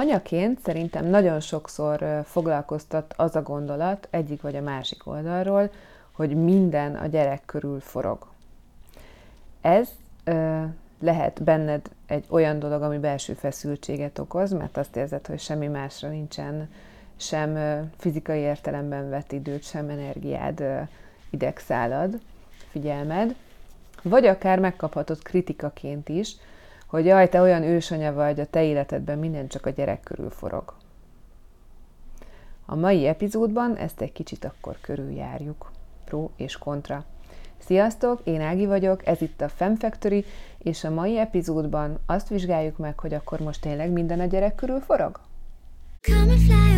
Anyaként szerintem nagyon sokszor foglalkoztat az a gondolat egyik vagy a másik oldalról, hogy minden a gyerek körül forog. Ez ö, lehet benned egy olyan dolog, ami belső feszültséget okoz, mert azt érzed, hogy semmi másra nincsen sem fizikai értelemben vett időt, sem energiád, idegszálad, figyelmed, vagy akár megkaphatod kritikaként is, hogy jaj, te olyan ősanya vagy, a te életedben minden csak a gyerek körül forog. A mai epizódban ezt egy kicsit akkor körüljárjuk. Pro és kontra. Sziasztok, én Ági vagyok, ez itt a Fem Factory, és a mai epizódban azt vizsgáljuk meg, hogy akkor most tényleg minden a gyerek körül forog? Come and fly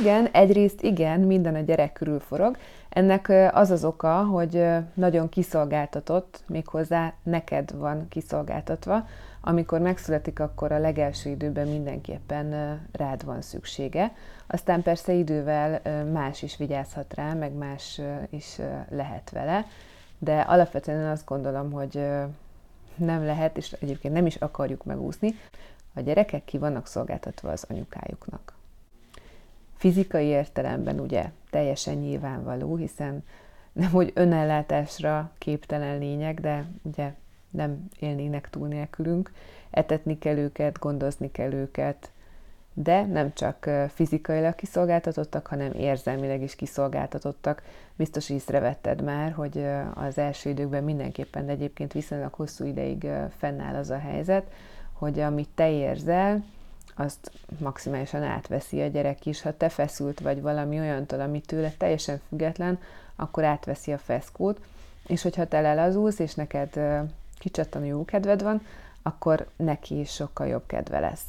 igen, egyrészt igen, minden a gyerek körül forog. Ennek az az oka, hogy nagyon kiszolgáltatott, méghozzá neked van kiszolgáltatva, amikor megszületik, akkor a legelső időben mindenképpen rád van szüksége. Aztán persze idővel más is vigyázhat rá, meg más is lehet vele, de alapvetően azt gondolom, hogy nem lehet, és egyébként nem is akarjuk megúszni, a gyerekek ki vannak szolgáltatva az anyukájuknak. Fizikai értelemben ugye teljesen nyilvánvaló, hiszen nem hogy önellátásra képtelen lények, de ugye nem élnének túl nélkülünk, etetni kell őket, gondozni kell őket, de nem csak fizikailag kiszolgáltatottak, hanem érzelmileg is kiszolgáltatottak. Biztos észrevetted már, hogy az első időkben mindenképpen, de egyébként viszonylag hosszú ideig fennáll az a helyzet, hogy amit te érzel, azt maximálisan átveszi a gyerek is. Ha te feszült vagy valami olyantól, ami tőle teljesen független, akkor átveszi a feszkót, és hogyha te lelazulsz, és neked kicsattanó jó kedved van, akkor neki is sokkal jobb kedve lesz.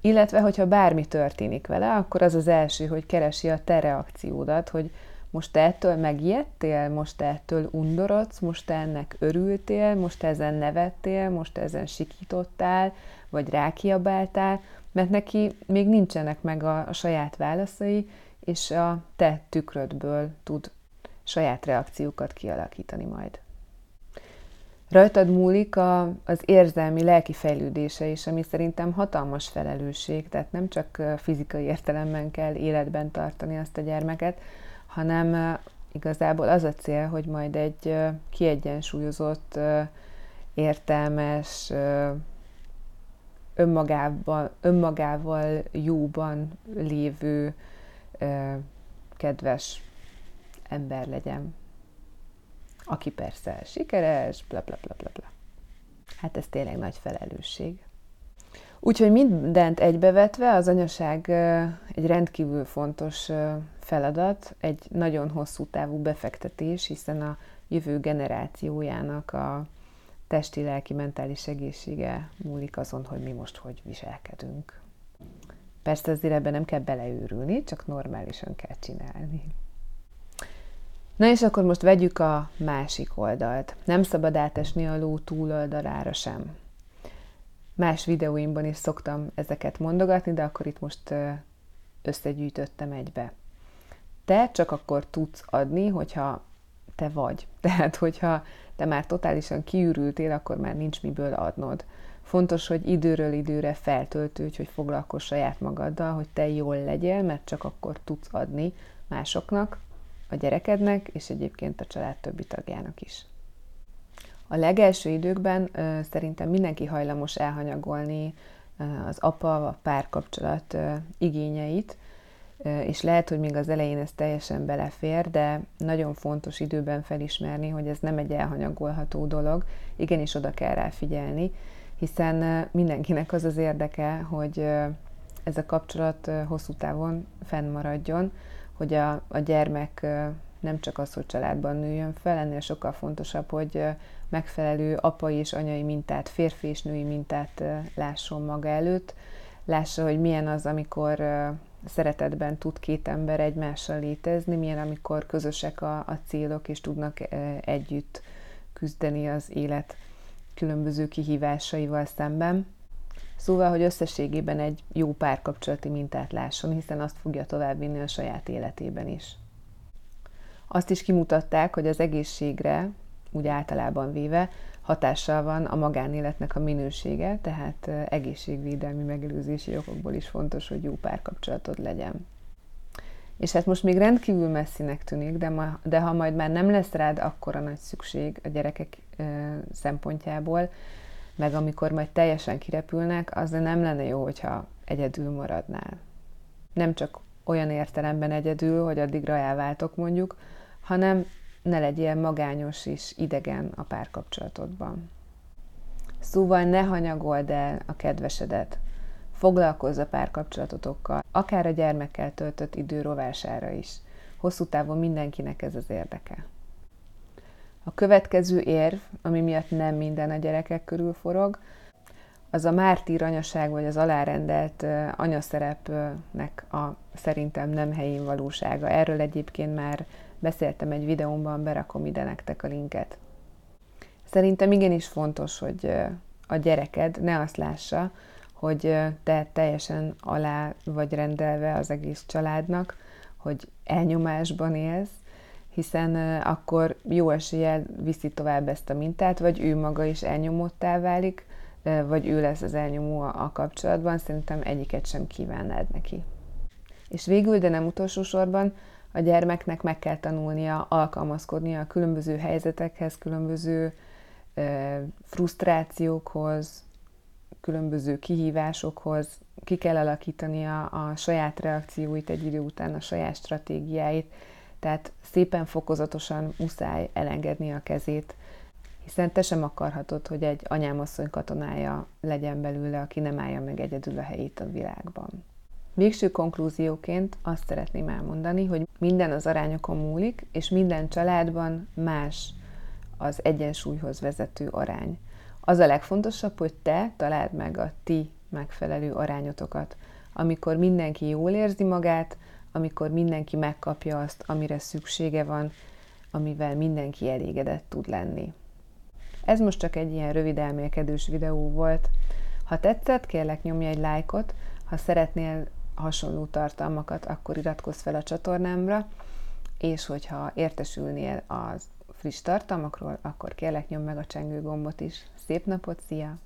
Illetve, hogyha bármi történik vele, akkor az az első, hogy keresi a te reakciódat, hogy most te ettől megijedtél, most te ettől undorodsz, most te ennek örültél, most ezen nevettél, most ezen sikítottál, vagy rákiabáltál, mert neki még nincsenek meg a, a saját válaszai, és a te tükrödből tud saját reakciókat kialakítani majd. Rajtad múlik a, az érzelmi, lelki fejlődése is, ami szerintem hatalmas felelősség, tehát nem csak fizikai értelemben kell életben tartani azt a gyermeket, hanem igazából az a cél, hogy majd egy kiegyensúlyozott, értelmes, önmagával, önmagával jóban lévő, kedves ember legyen aki persze sikeres, bla bla bla bla bla. Hát ez tényleg nagy felelősség. Úgyhogy mindent egybevetve az anyaság egy rendkívül fontos feladat, egy nagyon hosszú távú befektetés, hiszen a jövő generációjának a testi, lelki, mentális egészsége múlik azon, hogy mi most hogy viselkedünk. Persze azért ebben nem kell beleőrülni, csak normálisan kell csinálni. Na és akkor most vegyük a másik oldalt. Nem szabad átesni a ló túloldalára sem. Más videóimban is szoktam ezeket mondogatni, de akkor itt most összegyűjtöttem egybe. Te csak akkor tudsz adni, hogyha te vagy. Tehát, hogyha te már totálisan kiürültél, akkor már nincs miből adnod. Fontos, hogy időről időre feltöltődj, hogy foglalkozz saját magaddal, hogy te jól legyél, mert csak akkor tudsz adni másoknak, a gyerekednek, és egyébként a család többi tagjának is. A legelső időkben szerintem mindenki hajlamos elhanyagolni az apa, a párkapcsolat igényeit, és lehet, hogy még az elején ez teljesen belefér, de nagyon fontos időben felismerni, hogy ez nem egy elhanyagolható dolog, igenis oda kell rá figyelni, hiszen mindenkinek az az érdeke, hogy ez a kapcsolat hosszú távon fennmaradjon, hogy a, a gyermek nem csak az, hogy családban nőjön fel, ennél sokkal fontosabb, hogy megfelelő apai és anyai mintát, férfi és női mintát lásson maga előtt, lássa, hogy milyen az, amikor szeretetben tud két ember egymással létezni, milyen, amikor közösek a, a célok, és tudnak együtt küzdeni az élet különböző kihívásaival szemben. Szóval, hogy összességében egy jó párkapcsolati mintát lásson, hiszen azt fogja továbbvinni a saját életében is. Azt is kimutatták, hogy az egészségre, úgy általában véve, hatással van a magánéletnek a minősége, tehát egészségvédelmi megelőzési okokból is fontos, hogy jó párkapcsolatod legyen. És hát most még rendkívül messzinek tűnik, de, ma, de ha majd már nem lesz rád akkora nagy szükség a gyerekek ö, szempontjából, meg amikor majd teljesen kirepülnek, az nem lenne jó, hogyha egyedül maradnál. Nem csak olyan értelemben egyedül, hogy addigra elváltok mondjuk, hanem ne legyél magányos és idegen a párkapcsolatodban. Szóval ne hanyagold el a kedvesedet, foglalkozz a párkapcsolatotokkal, akár a gyermekkel töltött idő rovására is. Hosszú távon mindenkinek ez az érdeke. A következő érv, ami miatt nem minden a gyerekek körül forog, az a mártír anyaság, vagy az alárendelt anyaszerepnek a szerintem nem helyén valósága. Erről egyébként már beszéltem egy videómban, berakom ide nektek a linket. Szerintem igenis fontos, hogy a gyereked ne azt lássa, hogy te teljesen alá vagy rendelve az egész családnak, hogy elnyomásban élsz, hiszen akkor jó eséllyel viszi tovább ezt a mintát, vagy ő maga is elnyomottá válik, vagy ő lesz az elnyomó a kapcsolatban, szerintem egyiket sem kívánnád neki. És végül, de nem utolsó sorban, a gyermeknek meg kell tanulnia alkalmazkodnia a különböző helyzetekhez, különböző frusztrációkhoz, különböző kihívásokhoz, ki kell alakítania a saját reakcióit egy idő után, a saját stratégiáit, tehát szépen fokozatosan muszáj elengedni a kezét, hiszen te sem akarhatod, hogy egy anyámasszony katonája legyen belőle, aki nem állja meg egyedül a helyét a világban. Végső konklúzióként azt szeretném elmondani, hogy minden az arányokon múlik, és minden családban más az egyensúlyhoz vezető arány. Az a legfontosabb, hogy te találd meg a ti megfelelő arányotokat, amikor mindenki jól érzi magát, amikor mindenki megkapja azt, amire szüksége van, amivel mindenki elégedett tud lenni. Ez most csak egy ilyen rövid elmélkedős videó volt. Ha tetszett, kérlek nyomj egy lájkot, ha szeretnél hasonló tartalmakat, akkor iratkozz fel a csatornámra, és hogyha értesülnél az friss tartalmakról, akkor kérlek nyomj meg a csengő gombot is. Szép napot, szia!